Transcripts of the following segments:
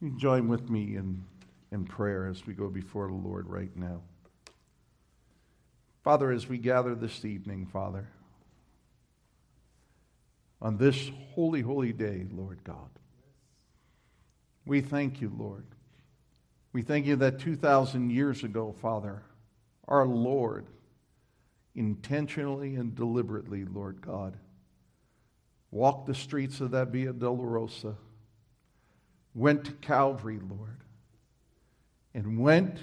You join with me in, in prayer as we go before the Lord right now. Father, as we gather this evening, Father, on this holy, holy day, Lord God, we thank you, Lord. We thank you that 2,000 years ago, Father, our Lord intentionally and deliberately, Lord God, walked the streets of that Via Dolorosa went to Calvary, Lord, and went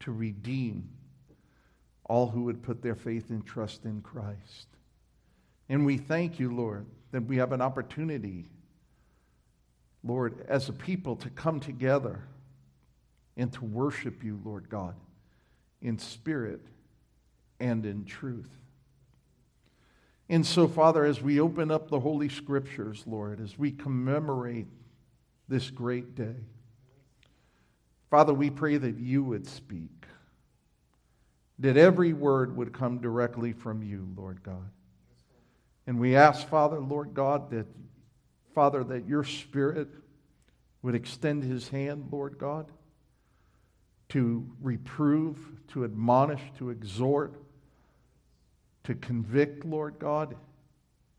to redeem all who would put their faith and trust in Christ. And we thank you, Lord, that we have an opportunity, Lord, as a people to come together and to worship you, Lord God, in spirit and in truth. And so, Father, as we open up the Holy Scriptures, Lord, as we commemorate this great day. Father, we pray that you would speak, that every word would come directly from you, Lord God. And we ask, Father, Lord God, that, Father, that your Spirit would extend his hand, Lord God, to reprove, to admonish, to exhort, to convict, Lord God,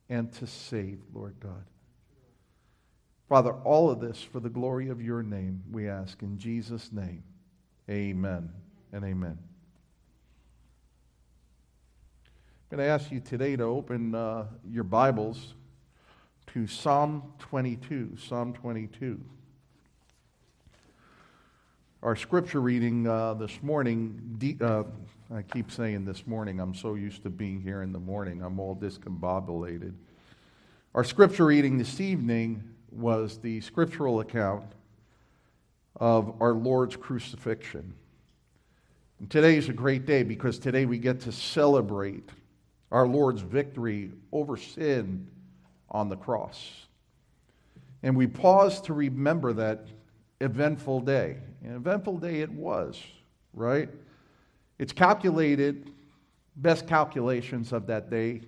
and to save, Lord God. Father, all of this for the glory of your name, we ask in Jesus' name. Amen and amen. I'm going to ask you today to open uh, your Bibles to Psalm 22. Psalm 22. Our scripture reading uh, this morning, uh, I keep saying this morning, I'm so used to being here in the morning, I'm all discombobulated. Our scripture reading this evening was the scriptural account of our Lord's crucifixion. And today is a great day because today we get to celebrate our Lord's victory over sin on the cross. And we pause to remember that eventful day. An eventful day it was, right? It's calculated, best calculations of that day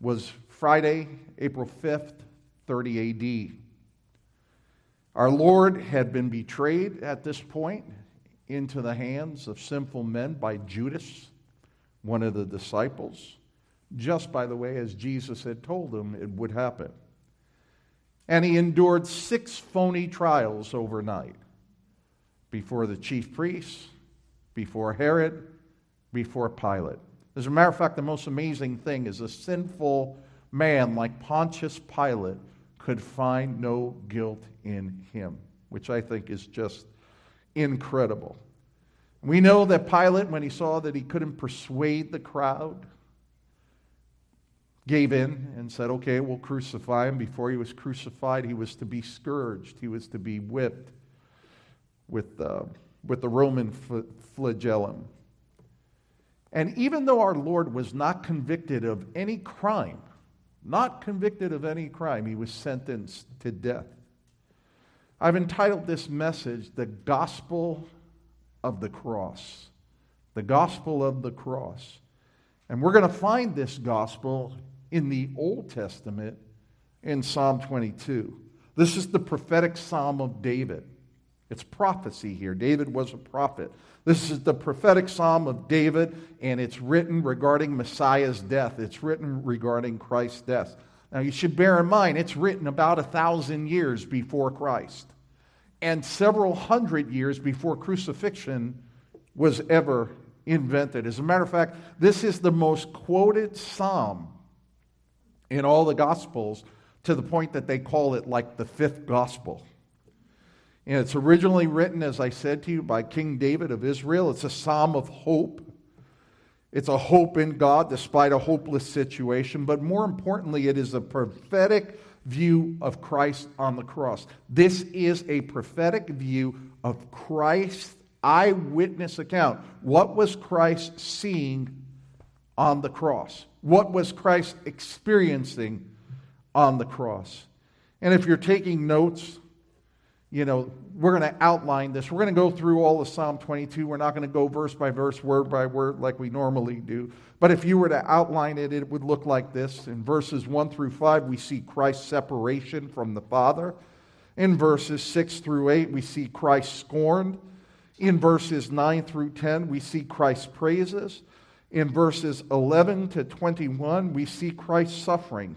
was Friday, April 5th, 30 AD. Our Lord had been betrayed at this point into the hands of sinful men by Judas, one of the disciples, just by the way, as Jesus had told him it would happen. And he endured six phony trials overnight before the chief priests, before Herod, before Pilate. As a matter of fact, the most amazing thing is a sinful man like Pontius Pilate could find no guilt in him, which I think is just incredible. We know that Pilate, when he saw that he couldn't persuade the crowd, gave in and said, Okay, we'll crucify him. Before he was crucified, he was to be scourged, he was to be whipped with, uh, with the Roman flagellum. And even though our Lord was not convicted of any crime, not convicted of any crime. He was sentenced to death. I've entitled this message, The Gospel of the Cross. The Gospel of the Cross. And we're going to find this gospel in the Old Testament in Psalm 22. This is the prophetic psalm of David. It's prophecy here. David was a prophet. This is the prophetic psalm of David, and it's written regarding Messiah's death. It's written regarding Christ's death. Now, you should bear in mind, it's written about a thousand years before Christ and several hundred years before crucifixion was ever invented. As a matter of fact, this is the most quoted psalm in all the Gospels to the point that they call it like the fifth gospel. And it's originally written, as I said to you, by King David of Israel. It's a psalm of hope. It's a hope in God despite a hopeless situation. But more importantly, it is a prophetic view of Christ on the cross. This is a prophetic view of Christ's eyewitness account. What was Christ seeing on the cross? What was Christ experiencing on the cross? And if you're taking notes, you know, we're going to outline this. We're going to go through all of Psalm 22. We're not going to go verse by verse, word by word, like we normally do. But if you were to outline it, it would look like this. In verses 1 through 5, we see Christ's separation from the Father. In verses 6 through 8, we see Christ scorned. In verses 9 through 10, we see Christ's praises. In verses 11 to 21, we see Christ's suffering.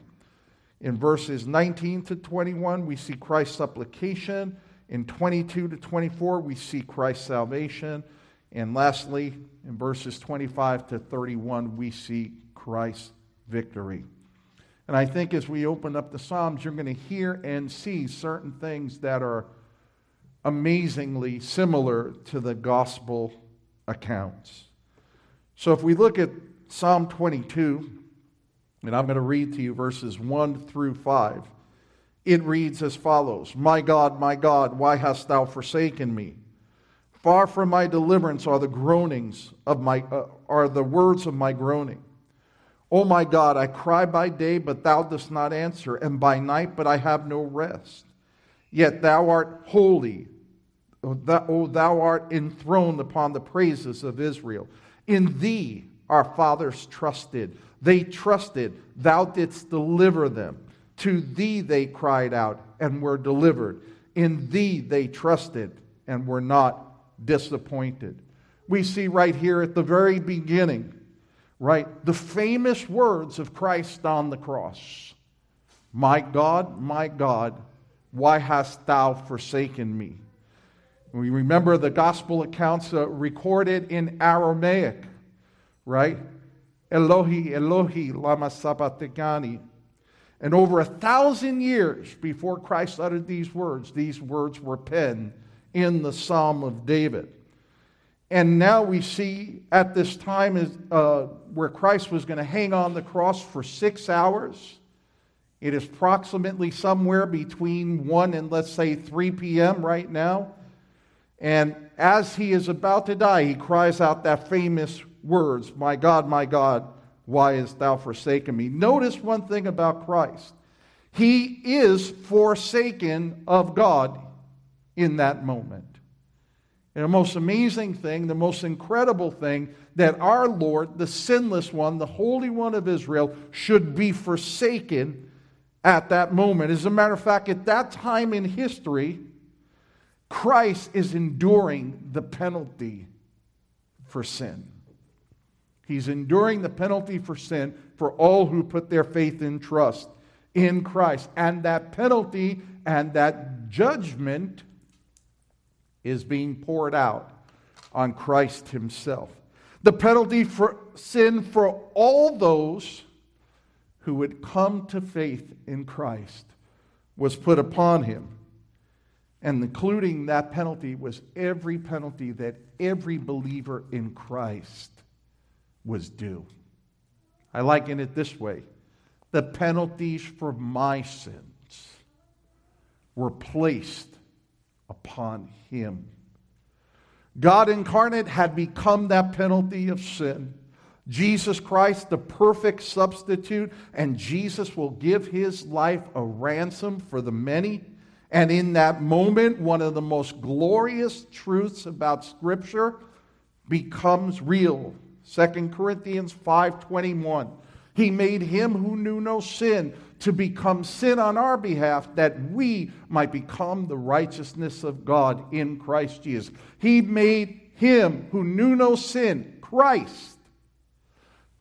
In verses 19 to 21, we see Christ's supplication. In 22 to 24, we see Christ's salvation. And lastly, in verses 25 to 31, we see Christ's victory. And I think as we open up the Psalms, you're going to hear and see certain things that are amazingly similar to the gospel accounts. So if we look at Psalm 22, and I'm going to read to you verses 1 through 5, it reads as follows My God, my God, why hast thou forsaken me? Far from my deliverance are the groanings of my uh, are the words of my groaning. O my God, I cry by day, but thou dost not answer, and by night, but I have no rest. Yet thou art holy, O thou art enthroned upon the praises of Israel. In thee our fathers trusted. They trusted, thou didst deliver them. To thee they cried out and were delivered. In thee they trusted and were not disappointed. We see right here at the very beginning right? The famous words of Christ on the cross My God, my God, why hast thou forsaken me? We remember the gospel accounts uh, recorded in Aramaic, right? Elohi, Elohi, lama sabachthani. And over a thousand years before Christ uttered these words, these words were penned in the Psalm of David. And now we see at this time is, uh, where Christ was going to hang on the cross for six hours. It is approximately somewhere between 1 and let's say 3 p.m. right now. And as he is about to die, he cries out that famous words My God, my God, why hast thou forsaken me? Notice one thing about Christ he is forsaken of God in that moment. And the most amazing thing, the most incredible thing, that our Lord, the sinless one, the Holy One of Israel, should be forsaken at that moment. As a matter of fact, at that time in history, Christ is enduring the penalty for sin. He's enduring the penalty for sin for all who put their faith and trust in Christ. And that penalty and that judgment is being poured out on Christ Himself. The penalty for sin for all those who would come to faith in Christ was put upon Him. And including that penalty was every penalty that every believer in Christ was due. I liken it this way the penalties for my sins were placed upon him. God incarnate had become that penalty of sin. Jesus Christ, the perfect substitute, and Jesus will give his life a ransom for the many. And in that moment, one of the most glorious truths about Scripture becomes real. 2 Corinthians 5:21. He made him who knew no sin to become sin on our behalf that we might become the righteousness of God in Christ Jesus. He made him who knew no sin, Christ,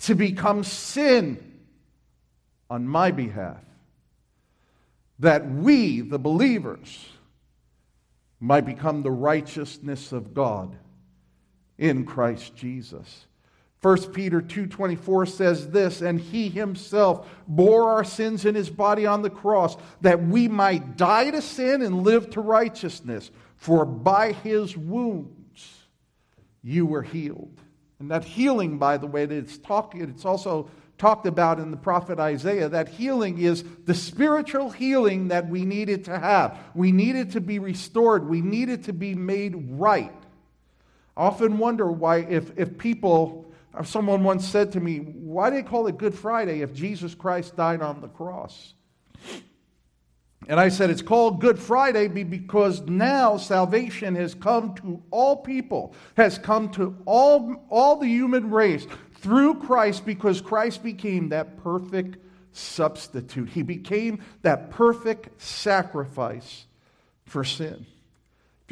to become sin on my behalf that we, the believers, might become the righteousness of God in Christ Jesus. 1 Peter 2:24 says this, and he himself bore our sins in his body on the cross that we might die to sin and live to righteousness, for by his wounds you were healed. And that healing by the way that it's talking it's also talked about in the prophet Isaiah that healing is the spiritual healing that we needed to have. We needed to be restored, we needed to be made right. I often wonder why if if people Uh, someone once said to me, Why do they call it Good Friday if Jesus Christ died on the cross? And I said, It's called Good Friday because now salvation has come to all people, has come to all, all the human race through Christ because Christ became that perfect substitute. He became that perfect sacrifice for sin.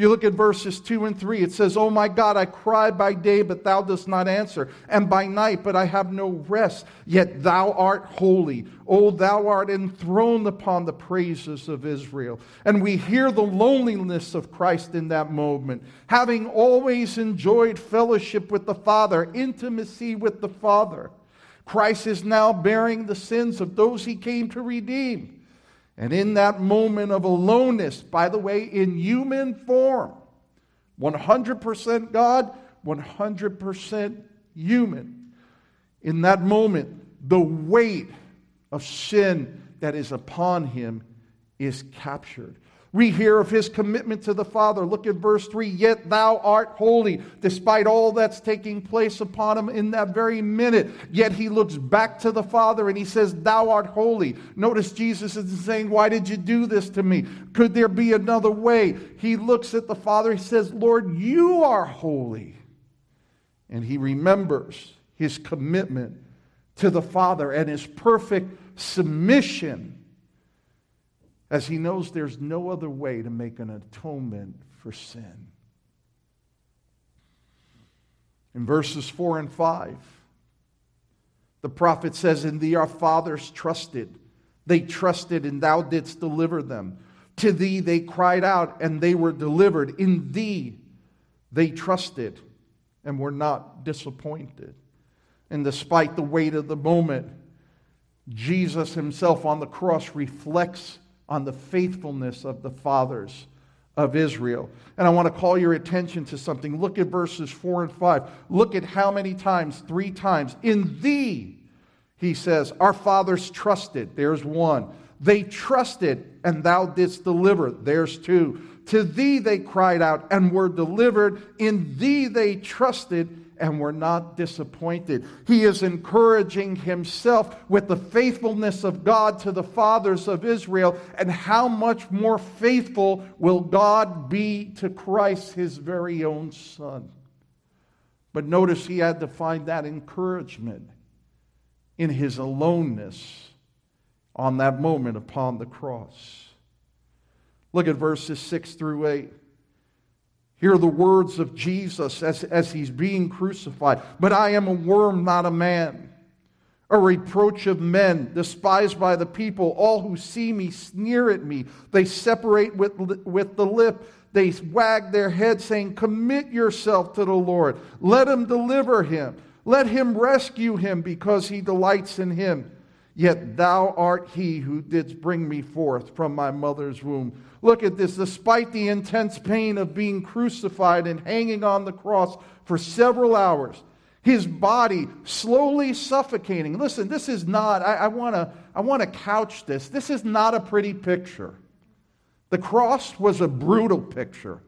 You look at verses 2 and 3, it says, Oh my God, I cry by day, but thou dost not answer, and by night, but I have no rest. Yet thou art holy. O thou art enthroned upon the praises of Israel. And we hear the loneliness of Christ in that moment, having always enjoyed fellowship with the Father, intimacy with the Father. Christ is now bearing the sins of those he came to redeem. And in that moment of aloneness, by the way, in human form, 100% God, 100% human, in that moment, the weight of sin that is upon him is captured. We hear of his commitment to the Father. Look at verse 3 Yet thou art holy, despite all that's taking place upon him in that very minute. Yet he looks back to the Father and he says, Thou art holy. Notice Jesus isn't saying, Why did you do this to me? Could there be another way? He looks at the Father, he says, Lord, you are holy. And he remembers his commitment to the Father and his perfect submission as he knows there's no other way to make an atonement for sin. In verses 4 and 5, the prophet says, In thee our fathers trusted. They trusted, and thou didst deliver them. To thee they cried out, and they were delivered. In thee they trusted, and were not disappointed. And despite the weight of the moment, Jesus himself on the cross reflects on the faithfulness of the fathers of Israel. And I want to call your attention to something. Look at verses 4 and 5. Look at how many times, three times. In thee, he says, our fathers trusted. There's one. They trusted, and thou didst deliver. There's two. To thee they cried out and were delivered. In thee they trusted and were not disappointed. He is encouraging himself with the faithfulness of God to the fathers of Israel, and how much more faithful will God be to Christ, his very own Son. But notice he had to find that encouragement in his aloneness on that moment upon the cross. Look at verses 6 through 8. Hear the words of Jesus as, as he's being crucified. But I am a worm, not a man, a reproach of men, despised by the people. All who see me sneer at me. They separate with, with the lip. They wag their head, saying, Commit yourself to the Lord. Let him deliver him. Let him rescue him because he delights in him. Yet thou art he who didst bring me forth from my mother's womb. Look at this. Despite the intense pain of being crucified and hanging on the cross for several hours, his body slowly suffocating. Listen, this is not, I, I want to couch this. This is not a pretty picture. The cross was a brutal picture,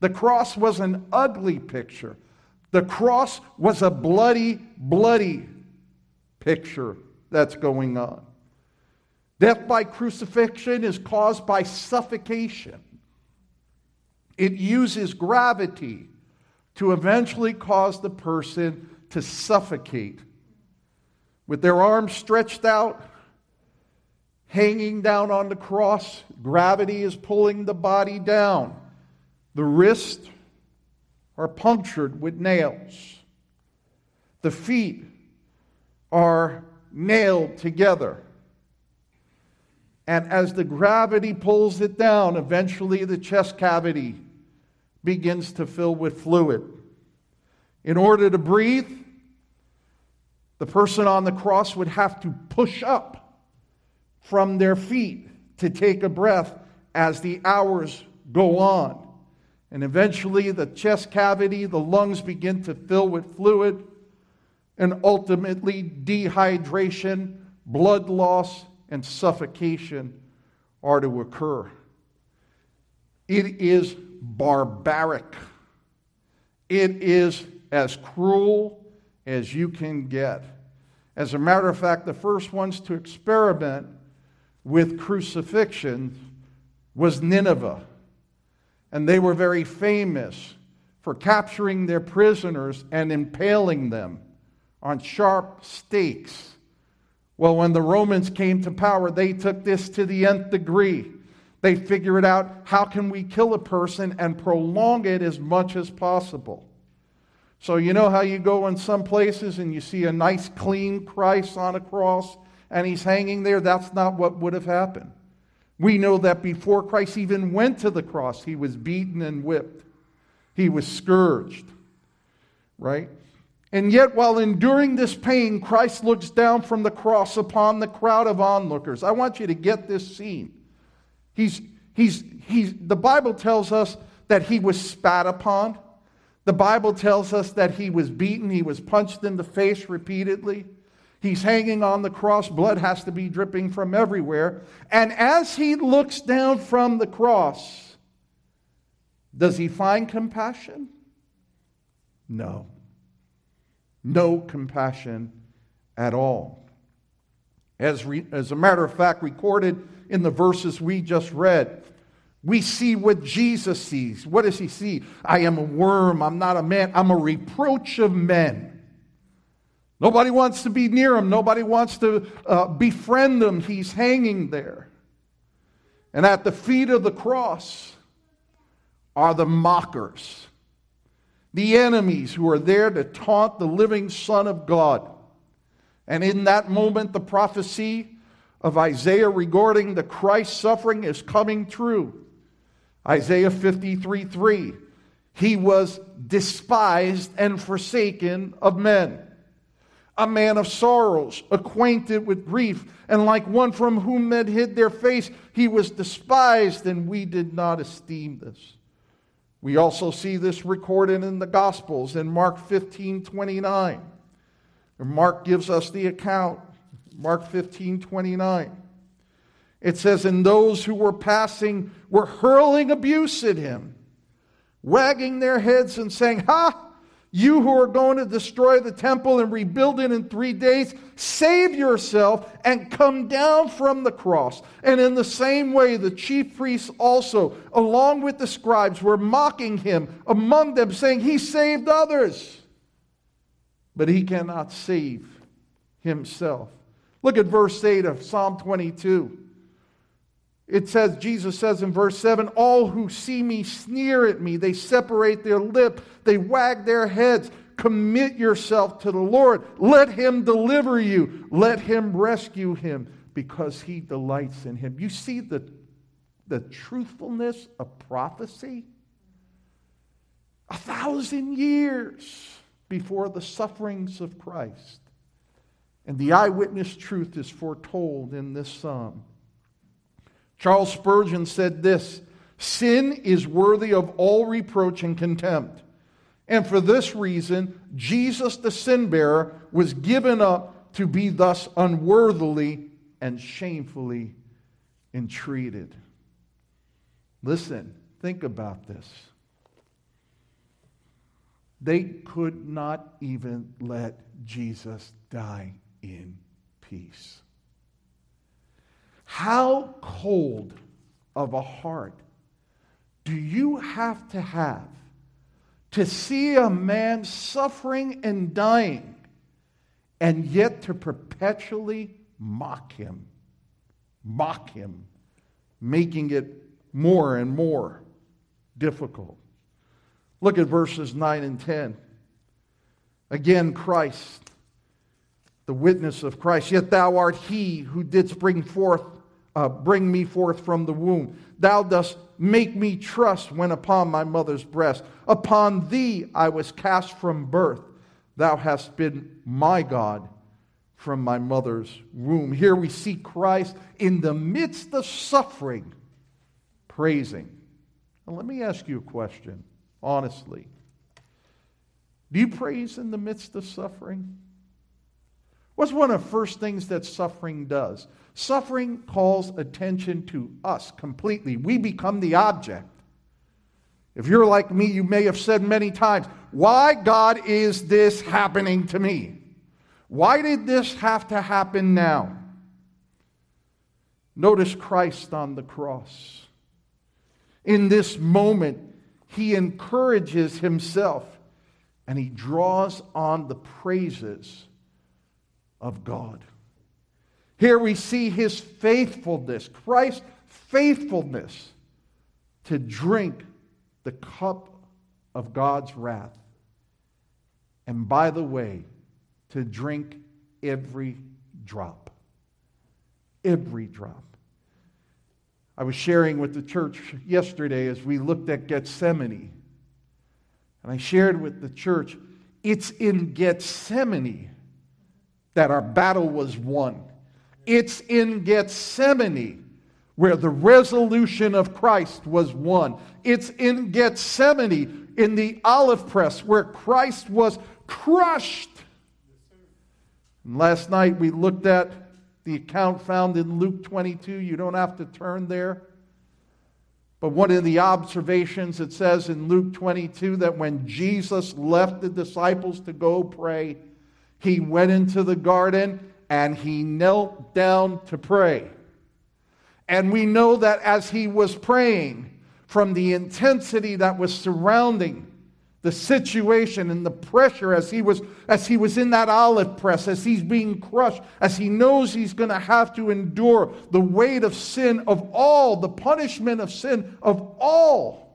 the cross was an ugly picture. The cross was a bloody, bloody picture that's going on. Death by crucifixion is caused by suffocation. It uses gravity to eventually cause the person to suffocate. With their arms stretched out, hanging down on the cross, gravity is pulling the body down. The wrists are punctured with nails. The feet are nailed together. And as the gravity pulls it down, eventually the chest cavity begins to fill with fluid. In order to breathe, the person on the cross would have to push up from their feet to take a breath as the hours go on. And eventually, the chest cavity, the lungs begin to fill with fluid, and ultimately, dehydration, blood loss, and suffocation are to occur. It is barbaric. It is as cruel as you can get. As a matter of fact, the first ones to experiment with crucifixion was Nineveh. And they were very famous for capturing their prisoners and impaling them on sharp stakes well, when the Romans came to power, they took this to the nth degree. They figured out how can we kill a person and prolong it as much as possible. So you know how you go in some places and you see a nice clean Christ on a cross and he's hanging there? That's not what would have happened. We know that before Christ even went to the cross, he was beaten and whipped. He was scourged. Right? And yet, while enduring this pain, Christ looks down from the cross upon the crowd of onlookers. I want you to get this scene. He's, he's, he's, the Bible tells us that he was spat upon. The Bible tells us that he was beaten, he was punched in the face repeatedly. He's hanging on the cross, blood has to be dripping from everywhere. And as he looks down from the cross, does he find compassion? No. No compassion at all. As, re, as a matter of fact, recorded in the verses we just read, we see what Jesus sees. What does he see? I am a worm. I'm not a man. I'm a reproach of men. Nobody wants to be near him. Nobody wants to uh, befriend him. He's hanging there. And at the feet of the cross are the mockers, the enemies who are there to taunt the living Son of God. And in that moment, the prophecy of Isaiah regarding the Christ suffering is coming true. Isaiah 53 3. He was despised and forsaken of men, a man of sorrows, acquainted with grief, and like one from whom men hid their face, he was despised, and we did not esteem this. We also see this recorded in the Gospels in Mark 15 29. Mark gives us the account. Mark 15 29. It says, And those who were passing were hurling abuse at him, wagging their heads and saying, Ha! You who are going to destroy the temple and rebuild it in three days, save yourself and come down from the cross. And in the same way, the chief priests also, along with the scribes, were mocking him among them, saying, He saved others, but he cannot save himself. Look at verse 8 of Psalm 22. It says, Jesus says in verse 7 All who see me sneer at me. They separate their lip, they wag their heads. Commit yourself to the Lord. Let him deliver you, let him rescue him because he delights in him. You see the, the truthfulness of prophecy? A thousand years before the sufferings of Christ. And the eyewitness truth is foretold in this psalm. Charles Spurgeon said this Sin is worthy of all reproach and contempt. And for this reason, Jesus, the sin bearer, was given up to be thus unworthily and shamefully entreated. Listen, think about this. They could not even let Jesus die in peace. How cold of a heart do you have to have to see a man suffering and dying and yet to perpetually mock him? Mock him, making it more and more difficult. Look at verses 9 and 10. Again, Christ, the witness of Christ, yet thou art he who didst bring forth uh, bring me forth from the womb. Thou dost make me trust when upon my mother's breast. Upon thee I was cast from birth. Thou hast been my God from my mother's womb. Here we see Christ in the midst of suffering, praising. Now, let me ask you a question, honestly. Do you praise in the midst of suffering? What's one of the first things that suffering does? Suffering calls attention to us completely. We become the object. If you're like me, you may have said many times, Why, God, is this happening to me? Why did this have to happen now? Notice Christ on the cross. In this moment, he encourages himself and he draws on the praises of God. Here we see his faithfulness, Christ's faithfulness to drink the cup of God's wrath. And by the way, to drink every drop. Every drop. I was sharing with the church yesterday as we looked at Gethsemane. And I shared with the church, it's in Gethsemane that our battle was won. It's in Gethsemane where the resolution of Christ was won. It's in Gethsemane, in the olive press, where Christ was crushed. And last night we looked at the account found in Luke 22. You don't have to turn there. But one of the observations it says in Luke 22 that when Jesus left the disciples to go pray, he went into the garden and he knelt down to pray. And we know that as he was praying, from the intensity that was surrounding the situation and the pressure as he was as he was in that olive press as he's being crushed as he knows he's going to have to endure the weight of sin of all the punishment of sin of all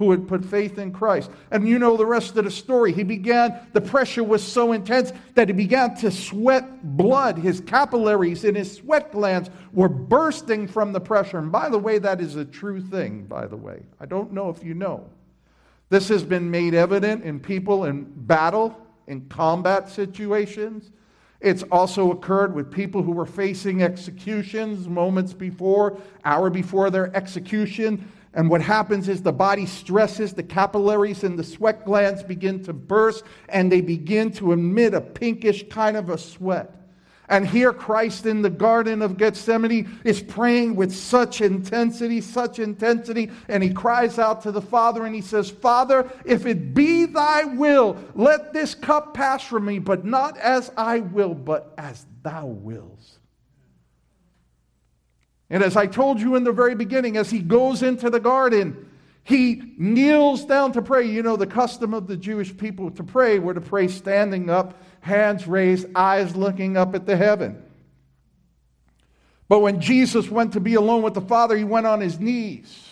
who had put faith in Christ. And you know the rest of the story. He began, the pressure was so intense that he began to sweat blood. His capillaries in his sweat glands were bursting from the pressure. And by the way, that is a true thing, by the way. I don't know if you know. This has been made evident in people in battle, in combat situations. It's also occurred with people who were facing executions moments before, hour before their execution. And what happens is the body stresses, the capillaries and the sweat glands begin to burst, and they begin to emit a pinkish kind of a sweat. And here, Christ in the Garden of Gethsemane is praying with such intensity, such intensity, and he cries out to the Father and he says, Father, if it be thy will, let this cup pass from me, but not as I will, but as thou wills. And as I told you in the very beginning, as he goes into the garden, he kneels down to pray. You know, the custom of the Jewish people to pray were to pray standing up hands raised, eyes looking up at the heaven. But when Jesus went to be alone with the Father, he went on his knees.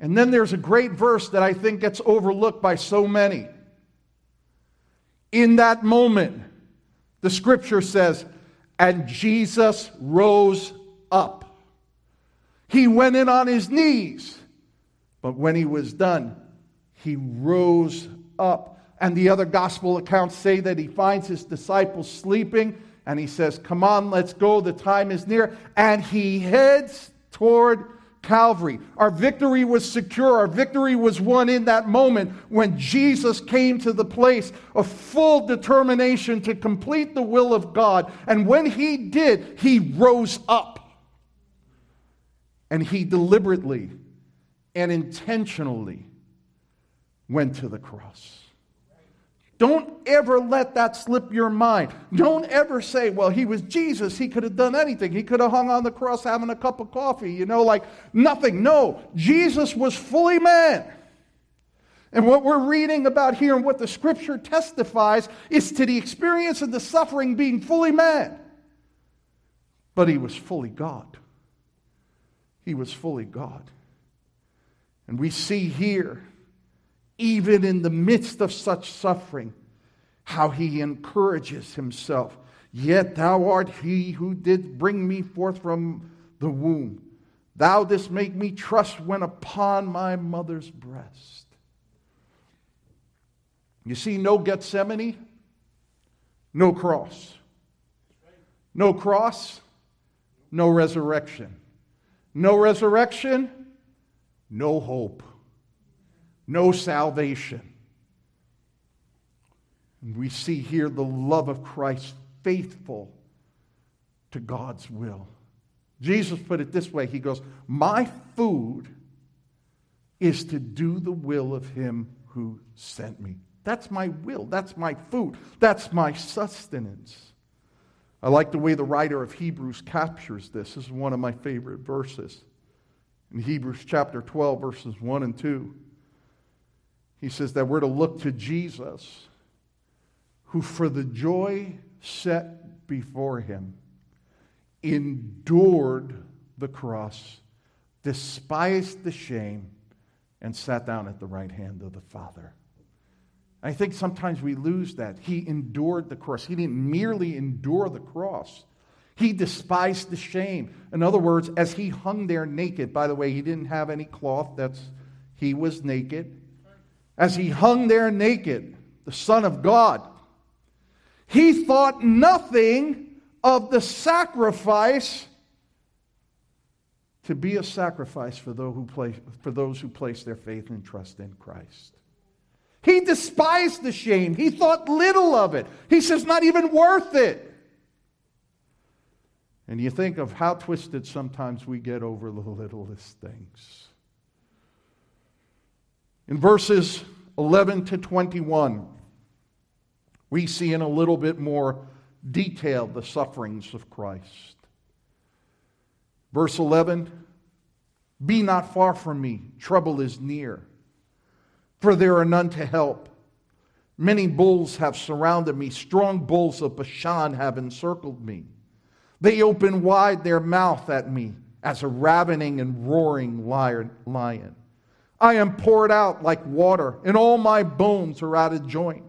And then there's a great verse that I think gets overlooked by so many. In that moment, the scripture says, and Jesus rose up. He went in on his knees, but when he was done, he rose up. And the other gospel accounts say that he finds his disciples sleeping and he says, Come on, let's go. The time is near. And he heads toward Calvary. Our victory was secure. Our victory was won in that moment when Jesus came to the place of full determination to complete the will of God. And when he did, he rose up. And he deliberately and intentionally went to the cross. Don't ever let that slip your mind. Don't ever say, well, he was Jesus. He could have done anything. He could have hung on the cross having a cup of coffee, you know, like nothing. No, Jesus was fully man. And what we're reading about here and what the scripture testifies is to the experience of the suffering being fully man. But he was fully God. He was fully God. And we see here even in the midst of such suffering, how he encourages himself. Yet thou art he who did bring me forth from the womb. Thou didst make me trust when upon my mother's breast. You see, no Gethsemane, no cross. No cross, no resurrection. No resurrection, no hope no salvation. And we see here the love of Christ faithful to God's will. Jesus put it this way He goes, My food is to do the will of Him who sent me. That's my will. That's my food. That's my sustenance. I like the way the writer of Hebrews captures this. This is one of my favorite verses. In Hebrews chapter 12, verses 1 and 2. He says that we're to look to Jesus, who for the joy set before him endured the cross, despised the shame, and sat down at the right hand of the Father. I think sometimes we lose that. He endured the cross. He didn't merely endure the cross, he despised the shame. In other words, as he hung there naked, by the way, he didn't have any cloth, that's he was naked. As he hung there naked, the Son of God, he thought nothing of the sacrifice to be a sacrifice for those who place, for those who place their faith and trust in Christ. He despised the shame. He thought little of it. He says, not even worth it. And you think of how twisted sometimes we get over the littlest things. In verses 11 to 21, we see in a little bit more detail the sufferings of Christ. Verse 11 Be not far from me, trouble is near for there are none to help. Many bulls have surrounded me, strong bulls of Bashan have encircled me. They open wide their mouth at me as a ravening and roaring lion. I am poured out like water, and all my bones are out of joint.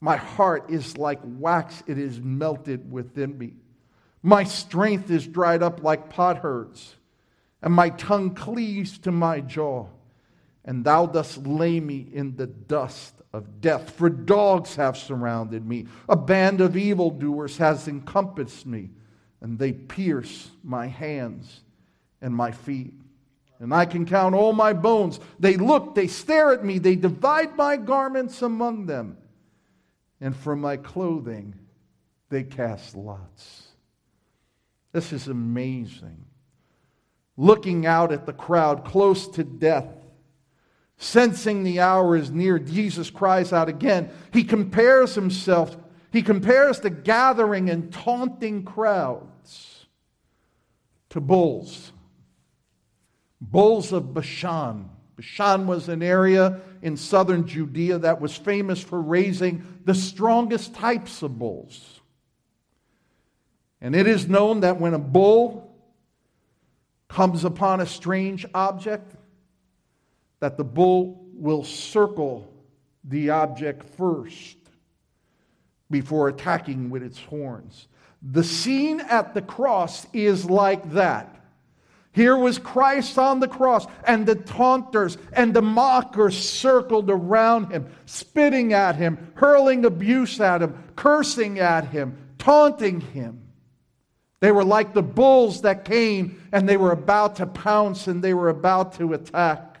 My heart is like wax, it is melted within me. My strength is dried up like potsherds, and my tongue cleaves to my jaw and thou dost lay me in the dust of death. For dogs have surrounded me, a band of evildoers has encompassed me, and they pierce my hands and my feet. And I can count all my bones. They look, they stare at me, they divide my garments among them, and for my clothing they cast lots. This is amazing. Looking out at the crowd close to death Sensing the hour is near, Jesus cries out again. He compares himself, he compares the gathering and taunting crowds to bulls. Bulls of Bashan. Bashan was an area in southern Judea that was famous for raising the strongest types of bulls. And it is known that when a bull comes upon a strange object, that the bull will circle the object first before attacking with its horns. The scene at the cross is like that. Here was Christ on the cross, and the taunters and the mockers circled around him, spitting at him, hurling abuse at him, cursing at him, taunting him. They were like the bulls that came and they were about to pounce and they were about to attack.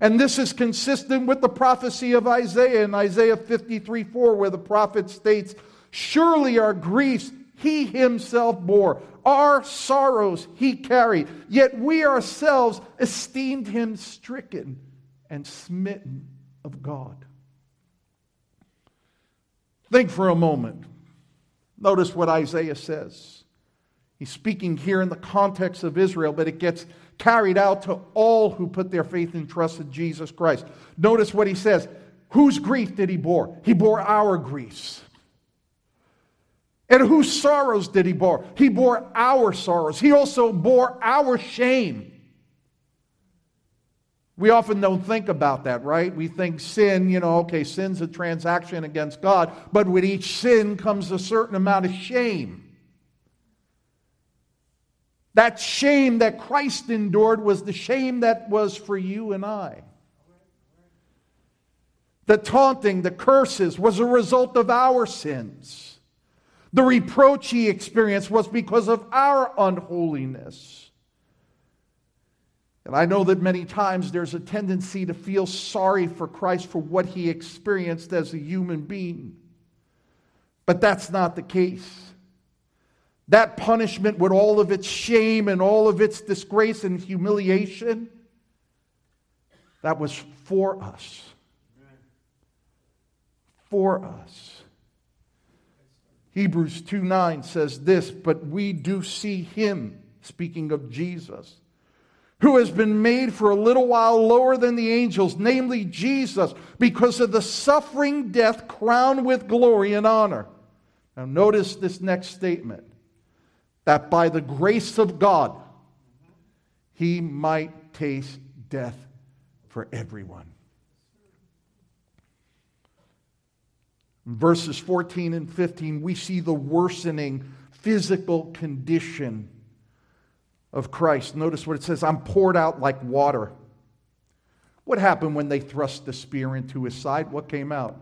And this is consistent with the prophecy of Isaiah in Isaiah 53 4, where the prophet states, Surely our griefs he himself bore, our sorrows he carried, yet we ourselves esteemed him stricken and smitten of God. Think for a moment. Notice what Isaiah says. He's speaking here in the context of Israel, but it gets carried out to all who put their faith and trust in Jesus Christ. Notice what he says. Whose grief did he bore? He bore our griefs. And whose sorrows did he bore? He bore our sorrows. He also bore our shame. We often don't think about that, right? We think sin, you know, okay, sin's a transaction against God, but with each sin comes a certain amount of shame. That shame that Christ endured was the shame that was for you and I. The taunting, the curses was a result of our sins. The reproach he experienced was because of our unholiness. And I know that many times there's a tendency to feel sorry for Christ for what he experienced as a human being. But that's not the case. That punishment, with all of its shame and all of its disgrace and humiliation, that was for us. For us. Hebrews 2 9 says this, but we do see him, speaking of Jesus, who has been made for a little while lower than the angels, namely Jesus, because of the suffering death crowned with glory and honor. Now, notice this next statement that by the grace of God he might taste death for everyone. Verses 14 and 15, we see the worsening physical condition of Christ. Notice what it says I'm poured out like water. What happened when they thrust the spear into his side? What came out?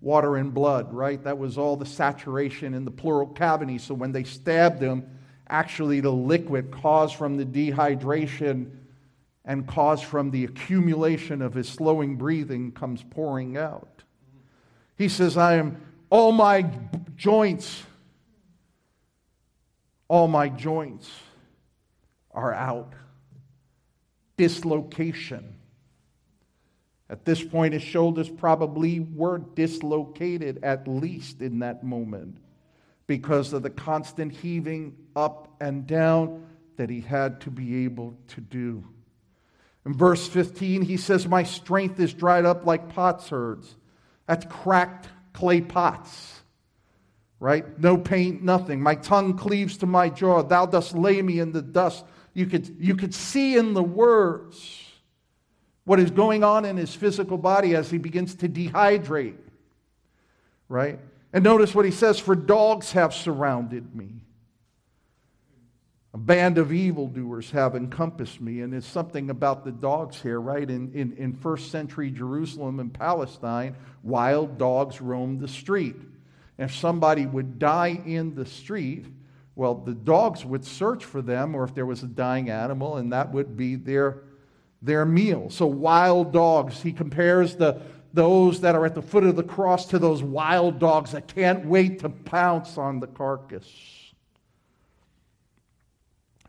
Water and blood, right? That was all the saturation in the pleural cavity. So when they stabbed him, actually the liquid caused from the dehydration and caused from the accumulation of his slowing breathing comes pouring out. He says, I am all my joints, all my joints are out. Dislocation. At this point, his shoulders probably were dislocated, at least in that moment, because of the constant heaving up and down that he had to be able to do. In verse 15, he says, My strength is dried up like potsherds. That's cracked clay pots, right? No paint, nothing. My tongue cleaves to my jaw. Thou dost lay me in the dust. You could, you could see in the words what is going on in his physical body as he begins to dehydrate, right? And notice what he says For dogs have surrounded me. A band of evildoers have encompassed me. And it's something about the dogs here, right? In, in, in first century Jerusalem and Palestine, wild dogs roamed the street. If somebody would die in the street, well, the dogs would search for them, or if there was a dying animal, and that would be their, their meal. So, wild dogs, he compares the, those that are at the foot of the cross to those wild dogs that can't wait to pounce on the carcass.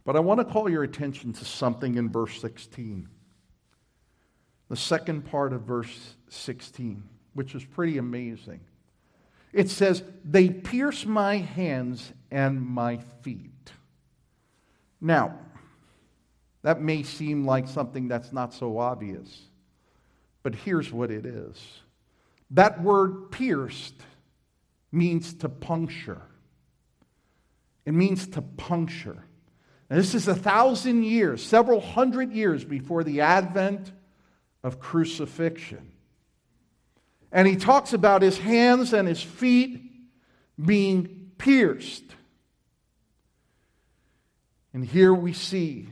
But I want to call your attention to something in verse 16. The second part of verse 16, which is pretty amazing. It says, They pierce my hands and my feet. Now, that may seem like something that's not so obvious, but here's what it is that word pierced means to puncture. It means to puncture. And this is a thousand years, several hundred years before the advent of crucifixion. And he talks about his hands and his feet being pierced. And here we see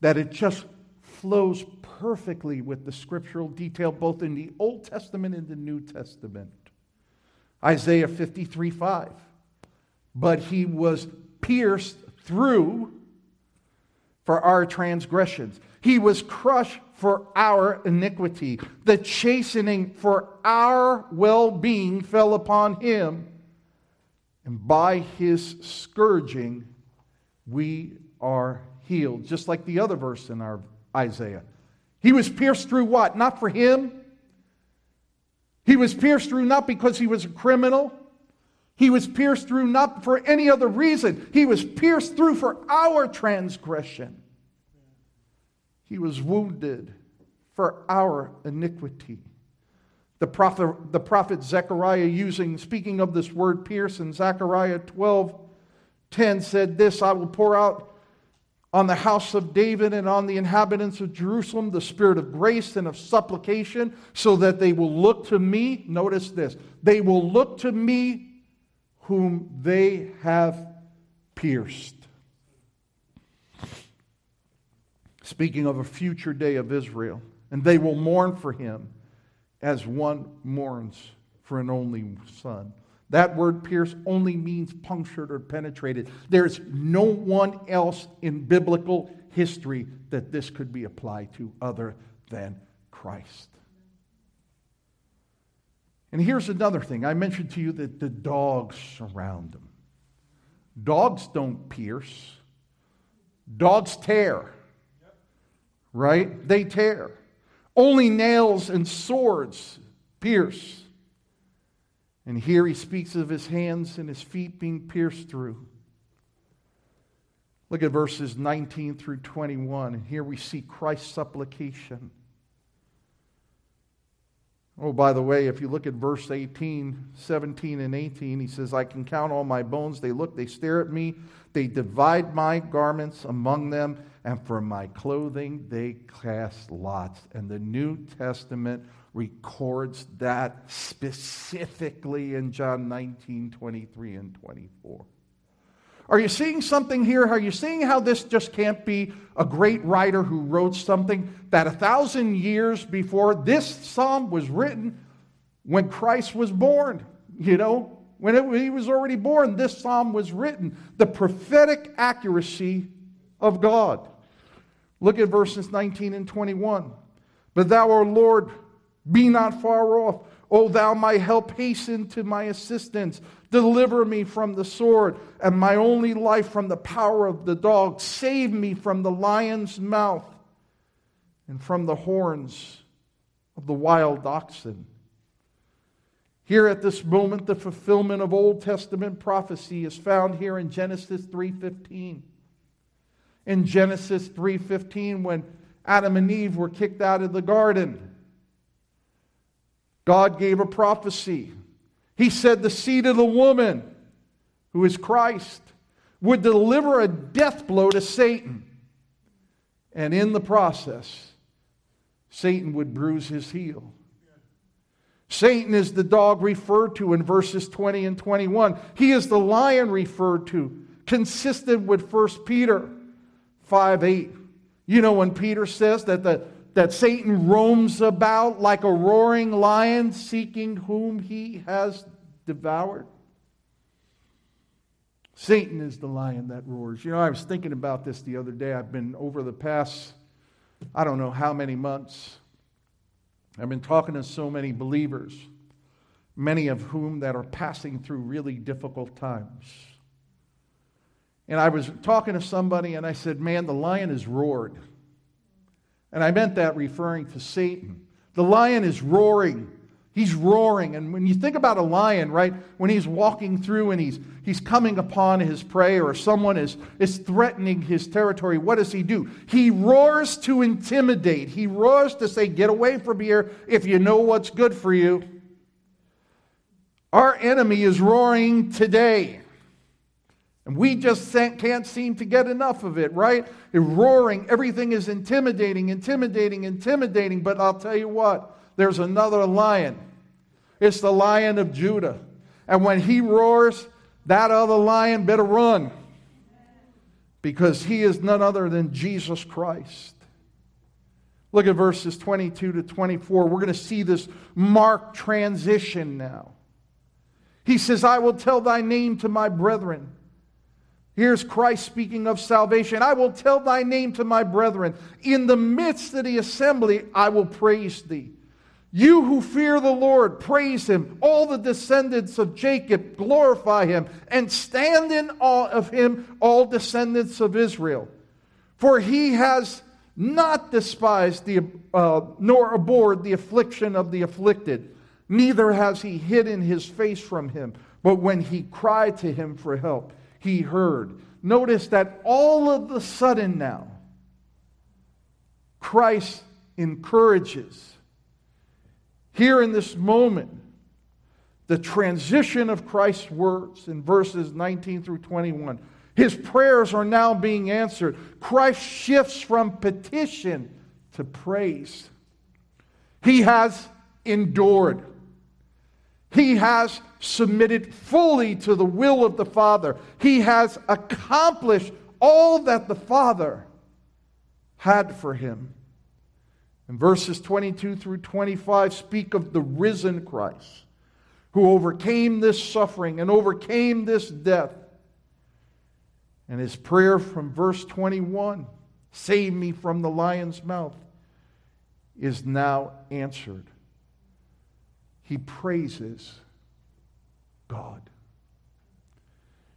that it just flows perfectly with the scriptural detail both in the Old Testament and the New Testament. Isaiah 53 5 but he was pierced through for our transgressions. He was crushed for our iniquity. The chastening for our well being fell upon him. And by his scourging, we are healed. Just like the other verse in our Isaiah. He was pierced through what? Not for him. He was pierced through not because he was a criminal. He was pierced through not for any other reason. He was pierced through for our transgression. He was wounded for our iniquity. The prophet, the prophet Zechariah, using, speaking of this word pierce in Zechariah 12 10, said this I will pour out on the house of David and on the inhabitants of Jerusalem the spirit of grace and of supplication, so that they will look to me. Notice this they will look to me whom they have pierced. Speaking of a future day of Israel, and they will mourn for him as one mourns for an only son. That word pierce only means punctured or penetrated. There's no one else in biblical history that this could be applied to other than Christ. And here's another thing I mentioned to you that the dogs surround them. Dogs don't pierce, dogs tear, right? They tear. Only nails and swords pierce. And here he speaks of his hands and his feet being pierced through. Look at verses 19 through 21. And here we see Christ's supplication. Oh, by the way, if you look at verse 18, 17, and 18, he says, I can count all my bones. They look, they stare at me. They divide my garments among them, and for my clothing they cast lots. And the New Testament records that specifically in John 19, 23, and 24. Are you seeing something here? Are you seeing how this just can't be a great writer who wrote something that a thousand years before this psalm was written when Christ was born? You know, when it, he was already born, this psalm was written. The prophetic accuracy of God. Look at verses 19 and 21. But thou, O Lord, be not far off. O thou, my help, hasten to my assistance. Deliver me from the sword and my only life from the power of the dog. Save me from the lion's mouth and from the horns of the wild oxen. Here at this moment the fulfillment of Old Testament prophecy is found here in Genesis 3:15. In Genesis 3:15 when Adam and Eve were kicked out of the garden, God gave a prophecy he said the seed of the woman, who is Christ, would deliver a death blow to Satan. And in the process, Satan would bruise his heel. Satan is the dog referred to in verses 20 and 21. He is the lion referred to, consistent with 1 Peter 5 8. You know, when Peter says that the that Satan roams about like a roaring lion seeking whom he has devoured. Satan is the lion that roars. You know, I was thinking about this the other day. I've been over the past, I don't know how many months, I've been talking to so many believers, many of whom that are passing through really difficult times. And I was talking to somebody and I said, Man, the lion has roared. And I meant that referring to Satan. The lion is roaring. He's roaring. And when you think about a lion, right, when he's walking through and he's, he's coming upon his prey or someone is, is threatening his territory, what does he do? He roars to intimidate. He roars to say, Get away from here if you know what's good for you. Our enemy is roaring today. And we just can't seem to get enough of it, right? It's roaring. Everything is intimidating, intimidating, intimidating. But I'll tell you what, there's another lion. It's the lion of Judah. And when he roars, that other lion better run because he is none other than Jesus Christ. Look at verses 22 to 24. We're going to see this marked transition now. He says, I will tell thy name to my brethren. Here's Christ speaking of salvation. I will tell thy name to my brethren. In the midst of the assembly, I will praise thee. You who fear the Lord, praise him. All the descendants of Jacob, glorify him. And stand in awe of him, all descendants of Israel. For he has not despised the, uh, nor abhorred the affliction of the afflicted, neither has he hidden his face from him. But when he cried to him for help, he heard. Notice that all of the sudden now, Christ encourages. Here in this moment, the transition of Christ's words in verses 19 through 21. His prayers are now being answered. Christ shifts from petition to praise. He has endured. He has submitted fully to the will of the Father. He has accomplished all that the Father had for him. And verses 22 through 25 speak of the risen Christ who overcame this suffering and overcame this death. And his prayer from verse 21 save me from the lion's mouth is now answered. He praises God.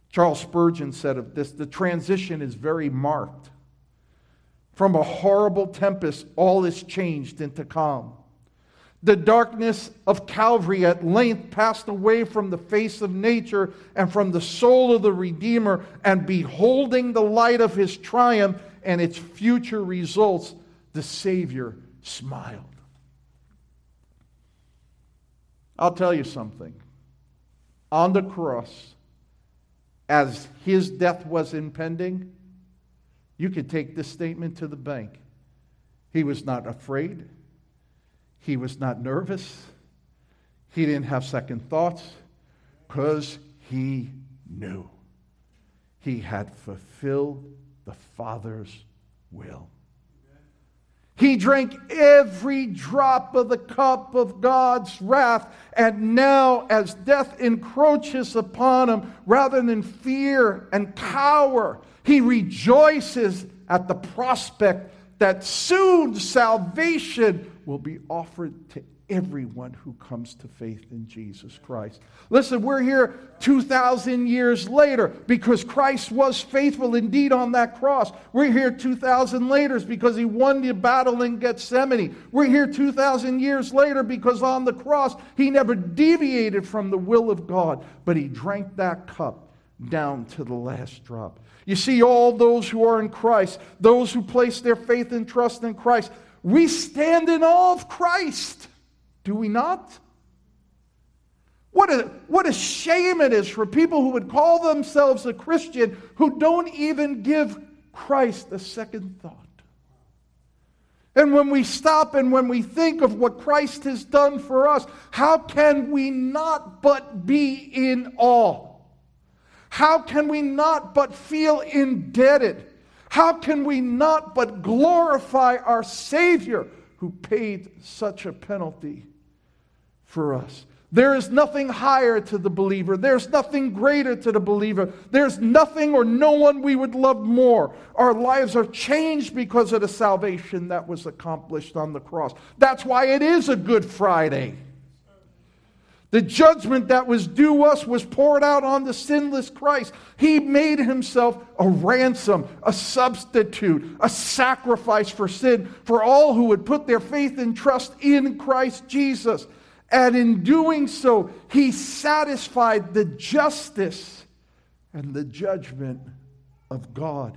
Charles Spurgeon said of this the transition is very marked. From a horrible tempest, all is changed into calm. The darkness of Calvary at length passed away from the face of nature and from the soul of the Redeemer, and beholding the light of his triumph and its future results, the Savior smiled. I'll tell you something. On the cross, as his death was impending, you could take this statement to the bank. He was not afraid. He was not nervous. He didn't have second thoughts because he knew he had fulfilled the Father's will. He drank every drop of the cup of God's wrath, and now, as death encroaches upon him, rather than fear and cower, he rejoices at the prospect that soon salvation will be offered to everyone who comes to faith in Jesus Christ. Listen, we're here 2,000 years later because Christ was faithful indeed on that cross. We're here 2,000 later because he won the battle in Gethsemane. We're here 2,000 years later because on the cross he never deviated from the will of God, but he drank that cup down to the last drop. You see, all those who are in Christ, those who place their faith and trust in Christ, we stand in awe of Christ. Do we not? What a, what a shame it is for people who would call themselves a Christian who don't even give Christ a second thought. And when we stop and when we think of what Christ has done for us, how can we not but be in awe? How can we not but feel indebted? How can we not but glorify our Savior who paid such a penalty for us. There is nothing higher to the believer. There's nothing greater to the believer. There's nothing or no one we would love more. Our lives are changed because of the salvation that was accomplished on the cross. That's why it is a Good Friday. The judgment that was due us was poured out on the sinless Christ. He made himself a ransom, a substitute, a sacrifice for sin for all who would put their faith and trust in Christ Jesus. And in doing so, he satisfied the justice and the judgment of God.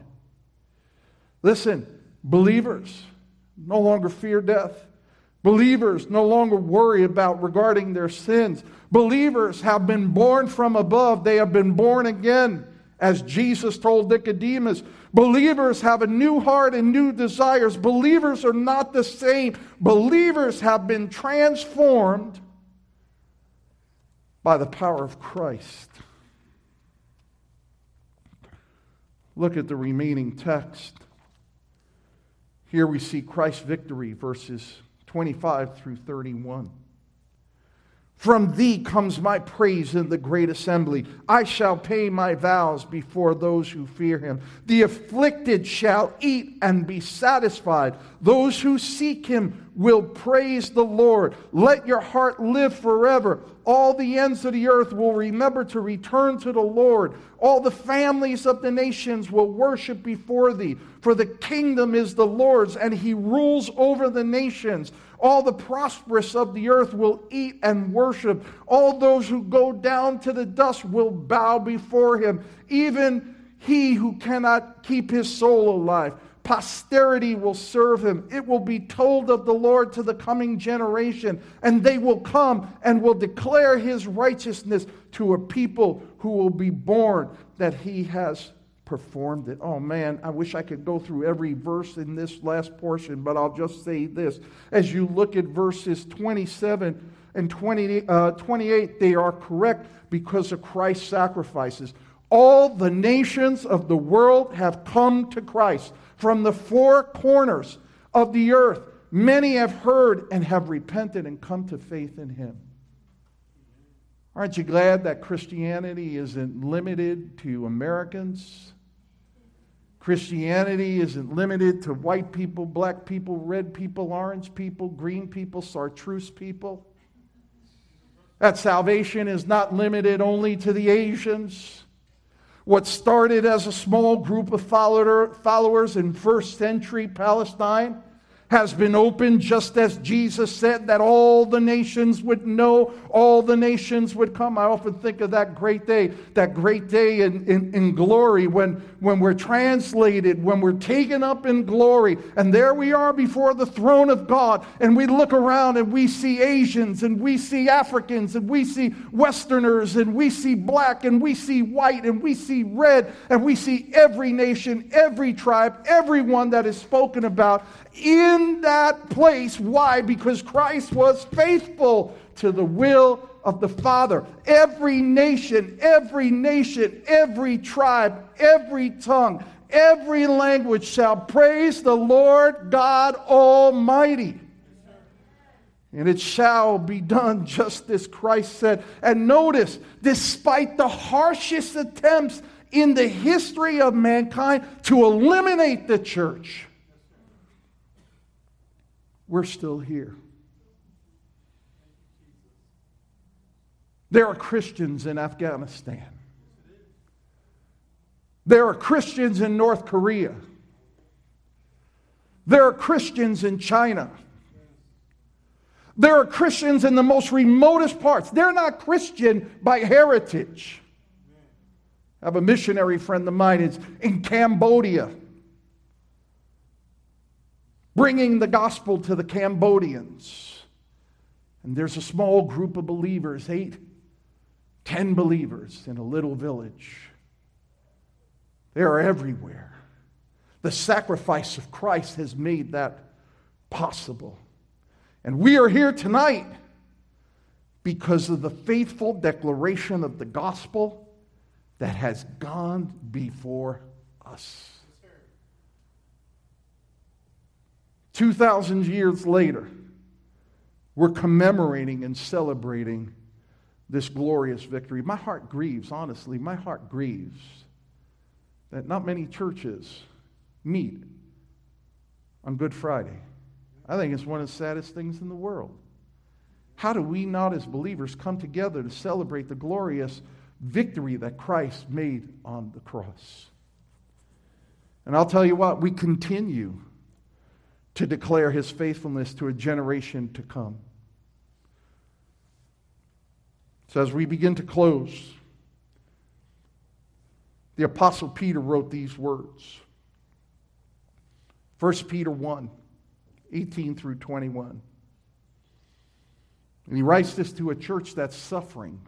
Listen, believers no longer fear death. Believers no longer worry about regarding their sins. Believers have been born from above, they have been born again. As Jesus told Nicodemus, believers have a new heart and new desires. Believers are not the same. Believers have been transformed by the power of Christ. Look at the remaining text. Here we see Christ's victory, verses 25 through 31. From thee comes my praise in the great assembly. I shall pay my vows before those who fear him. The afflicted shall eat and be satisfied. Those who seek him will praise the Lord. Let your heart live forever. All the ends of the earth will remember to return to the Lord. All the families of the nations will worship before thee. For the kingdom is the Lord's, and he rules over the nations. All the prosperous of the earth will eat and worship. All those who go down to the dust will bow before him. Even he who cannot keep his soul alive. Posterity will serve him. It will be told of the Lord to the coming generation, and they will come and will declare his righteousness to a people who will be born that he has performed it. Oh man, I wish I could go through every verse in this last portion, but I'll just say this. As you look at verses 27 and 20, uh, 28, they are correct because of Christ's sacrifices. All the nations of the world have come to Christ from the four corners of the earth. Many have heard and have repented and come to faith in him. Aren't you glad that Christianity isn't limited to Americans? Christianity isn't limited to white people, black people, red people, orange people, green people, chartreuse people. That salvation is not limited only to the Asians. What started as a small group of followers in first century Palestine has been opened, just as Jesus said that all the nations would know, all the nations would come. I often think of that great day, that great day in, in, in, glory when, when we're translated, when we're taken up in glory. And there we are before the throne of God, and we look around and we see Asians, and we see Africans, and we see Westerners, and we see black, and we see white, and we see red, and we see every nation, every tribe, everyone that is spoken about in that place. Why? Because Christ was faithful to the will of the Father. Every nation, every nation, every tribe, every tongue, every language shall praise the Lord God Almighty. And it shall be done just as Christ said. And notice, despite the harshest attempts in the history of mankind to eliminate the church, we're still here. There are Christians in Afghanistan. There are Christians in North Korea. There are Christians in China. There are Christians in the most remotest parts. They're not Christian by heritage. I have a missionary friend of mine is in Cambodia bringing the gospel to the Cambodians. And there's a small group of believers, eight, ten believers in a little village. They are everywhere. The sacrifice of Christ has made that possible. And we are here tonight because of the faithful declaration of the gospel that has gone before us. 2,000 years later, we're commemorating and celebrating this glorious victory. My heart grieves, honestly, my heart grieves that not many churches meet on Good Friday. I think it's one of the saddest things in the world. How do we not, as believers, come together to celebrate the glorious victory that Christ made on the cross? And I'll tell you what, we continue to declare his faithfulness to a generation to come. So, as we begin to close, the Apostle Peter wrote these words 1 Peter 1 18 through 21. And he writes this to a church that's suffering,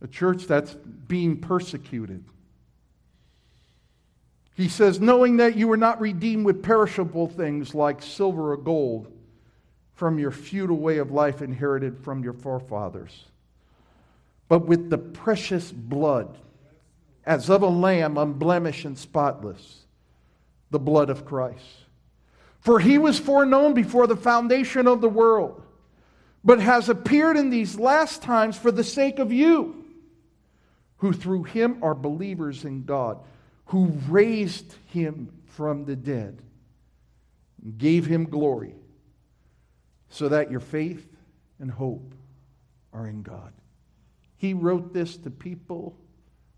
a church that's being persecuted. He says, knowing that you were not redeemed with perishable things like silver or gold from your futile way of life inherited from your forefathers, but with the precious blood, as of a lamb unblemished and spotless, the blood of Christ. For he was foreknown before the foundation of the world, but has appeared in these last times for the sake of you, who through him are believers in God who raised him from the dead and gave him glory, so that your faith and hope are in God. He wrote this to people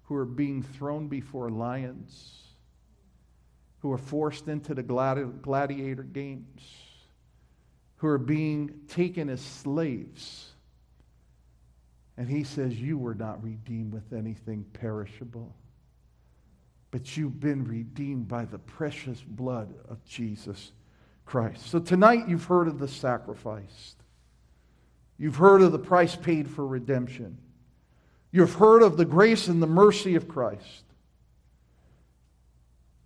who are being thrown before lions, who are forced into the gladiator games, who are being taken as slaves. And he says, You were not redeemed with anything perishable but you've been redeemed by the precious blood of Jesus Christ. So tonight you've heard of the sacrifice. You've heard of the price paid for redemption. You've heard of the grace and the mercy of Christ.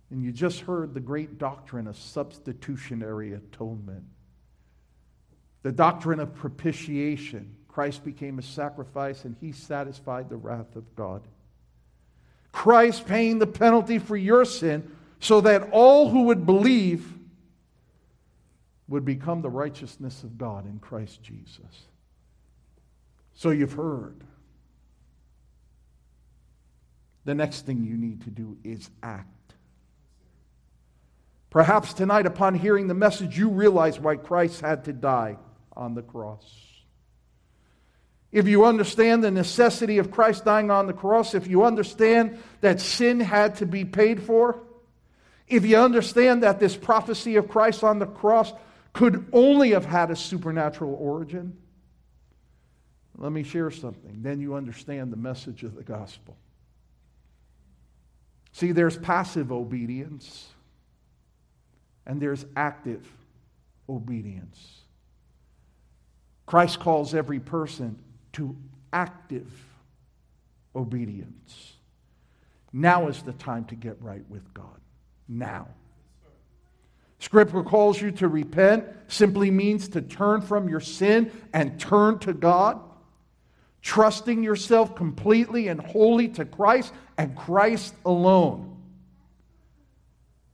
And you just heard the great doctrine of substitutionary atonement. The doctrine of propitiation. Christ became a sacrifice and he satisfied the wrath of God. Christ paying the penalty for your sin so that all who would believe would become the righteousness of God in Christ Jesus. So you've heard. The next thing you need to do is act. Perhaps tonight, upon hearing the message, you realize why Christ had to die on the cross if you understand the necessity of Christ dying on the cross, if you understand that sin had to be paid for, if you understand that this prophecy of Christ on the cross could only have had a supernatural origin, let me share something. Then you understand the message of the gospel. See, there's passive obedience and there's active obedience. Christ calls every person to active obedience. Now is the time to get right with God. Now. Scripture calls you to repent, simply means to turn from your sin and turn to God, trusting yourself completely and wholly to Christ and Christ alone.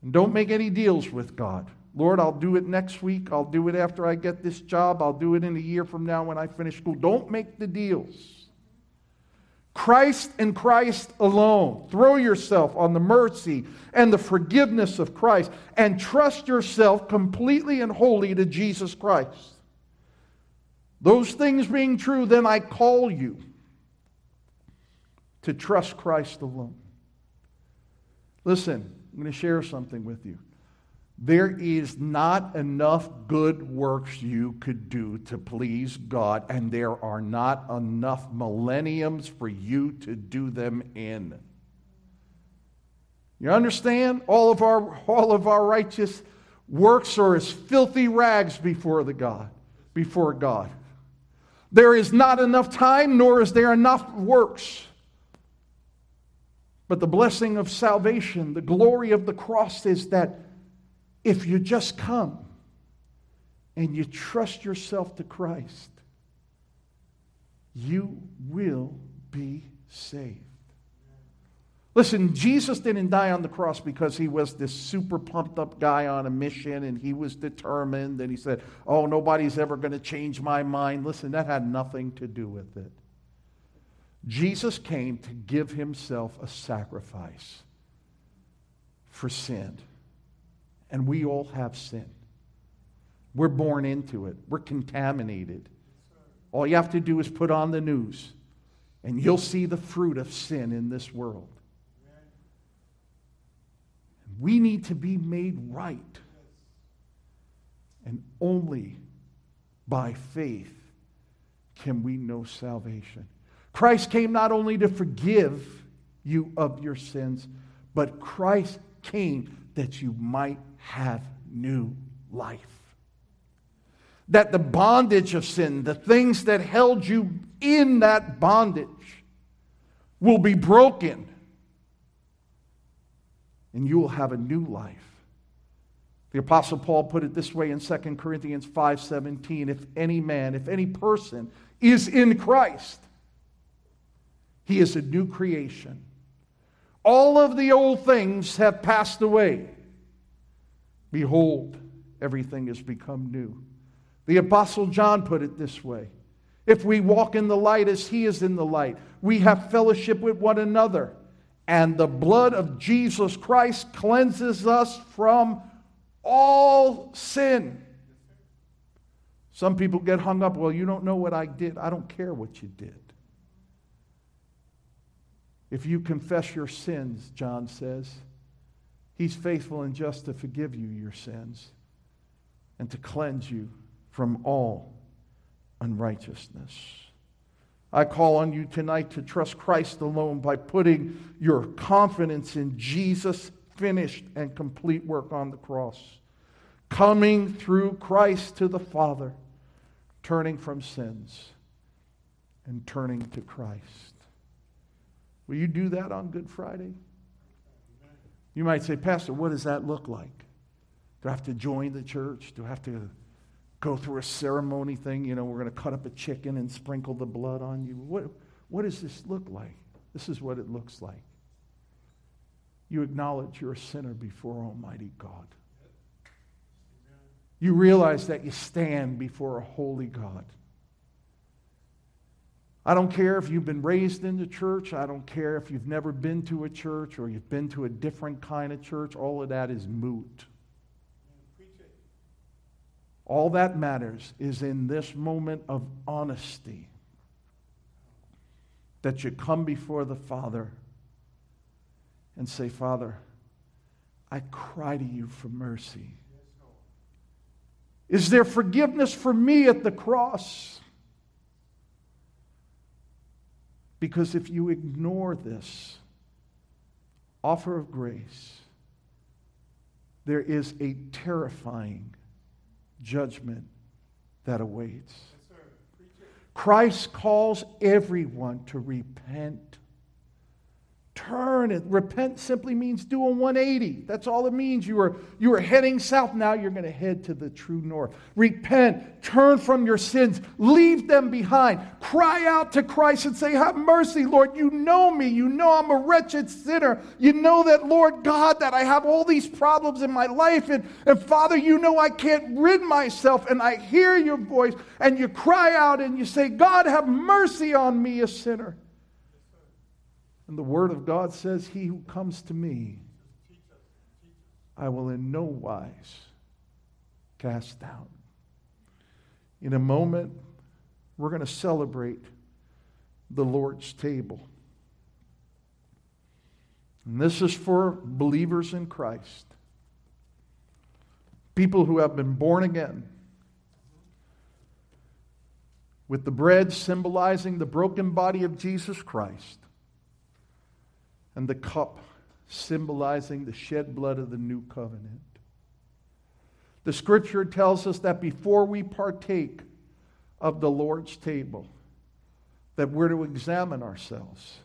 And don't make any deals with God. Lord, I'll do it next week. I'll do it after I get this job. I'll do it in a year from now when I finish school. Don't make the deals. Christ and Christ alone. Throw yourself on the mercy and the forgiveness of Christ and trust yourself completely and wholly to Jesus Christ. Those things being true, then I call you to trust Christ alone. Listen, I'm going to share something with you. There is not enough good works you could do to please God, and there are not enough millenniums for you to do them in. You understand? All of our, all of our righteous works are as filthy rags before the God, before God. There is not enough time, nor is there enough works. But the blessing of salvation, the glory of the cross is that if you just come and you trust yourself to Christ, you will be saved. Listen, Jesus didn't die on the cross because he was this super pumped up guy on a mission and he was determined and he said, Oh, nobody's ever going to change my mind. Listen, that had nothing to do with it. Jesus came to give himself a sacrifice for sin. And we all have sin. We're born into it, we're contaminated. All you have to do is put on the news, and you'll see the fruit of sin in this world. We need to be made right. And only by faith can we know salvation. Christ came not only to forgive you of your sins, but Christ came that you might have new life. That the bondage of sin, the things that held you in that bondage, will be broken and you will have a new life. The apostle Paul put it this way in 2 Corinthians 5:17, if any man, if any person is in Christ, he is a new creation. All of the old things have passed away. Behold, everything has become new. The Apostle John put it this way If we walk in the light as he is in the light, we have fellowship with one another, and the blood of Jesus Christ cleanses us from all sin. Some people get hung up, well, you don't know what I did. I don't care what you did. If you confess your sins, John says, He's faithful and just to forgive you your sins and to cleanse you from all unrighteousness. I call on you tonight to trust Christ alone by putting your confidence in Jesus' finished and complete work on the cross, coming through Christ to the Father, turning from sins and turning to Christ. Will you do that on Good Friday? You might say, Pastor, what does that look like? Do I have to join the church? Do I have to go through a ceremony thing? You know, we're going to cut up a chicken and sprinkle the blood on you. What, what does this look like? This is what it looks like. You acknowledge you're a sinner before Almighty God. You realize that you stand before a holy God. I don't care if you've been raised in the church. I don't care if you've never been to a church or you've been to a different kind of church. All of that is moot. All that matters is in this moment of honesty that you come before the Father and say, Father, I cry to you for mercy. Is there forgiveness for me at the cross? Because if you ignore this offer of grace, there is a terrifying judgment that awaits. Christ calls everyone to repent turn. and repent simply means do a 180. That's all it means. You are, you are heading south. Now you're going to head to the true north. Repent. Turn from your sins. Leave them behind. Cry out to Christ and say, Have mercy, Lord. You know me. You know I'm a wretched sinner. You know that, Lord God, that I have all these problems in my life. And, and Father, you know I can't rid myself. And I hear your voice. And you cry out and you say, God, have mercy on me, a sinner. And the Word of God says, He who comes to me, I will in no wise cast down. In a moment, we're going to celebrate the Lord's table. And this is for believers in Christ, people who have been born again. With the bread symbolizing the broken body of Jesus Christ, and the cup symbolizing the shed blood of the new covenant. The scripture tells us that before we partake of the Lord's table, that we're to examine ourselves.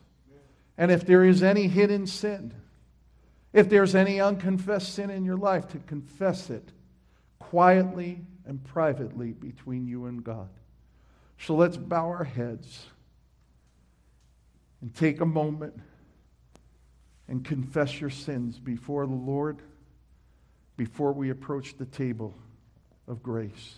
And if there is any hidden sin, if there's any unconfessed sin in your life, to confess it quietly and privately between you and God. So let's bow our heads and take a moment and confess your sins before the Lord before we approach the table of grace.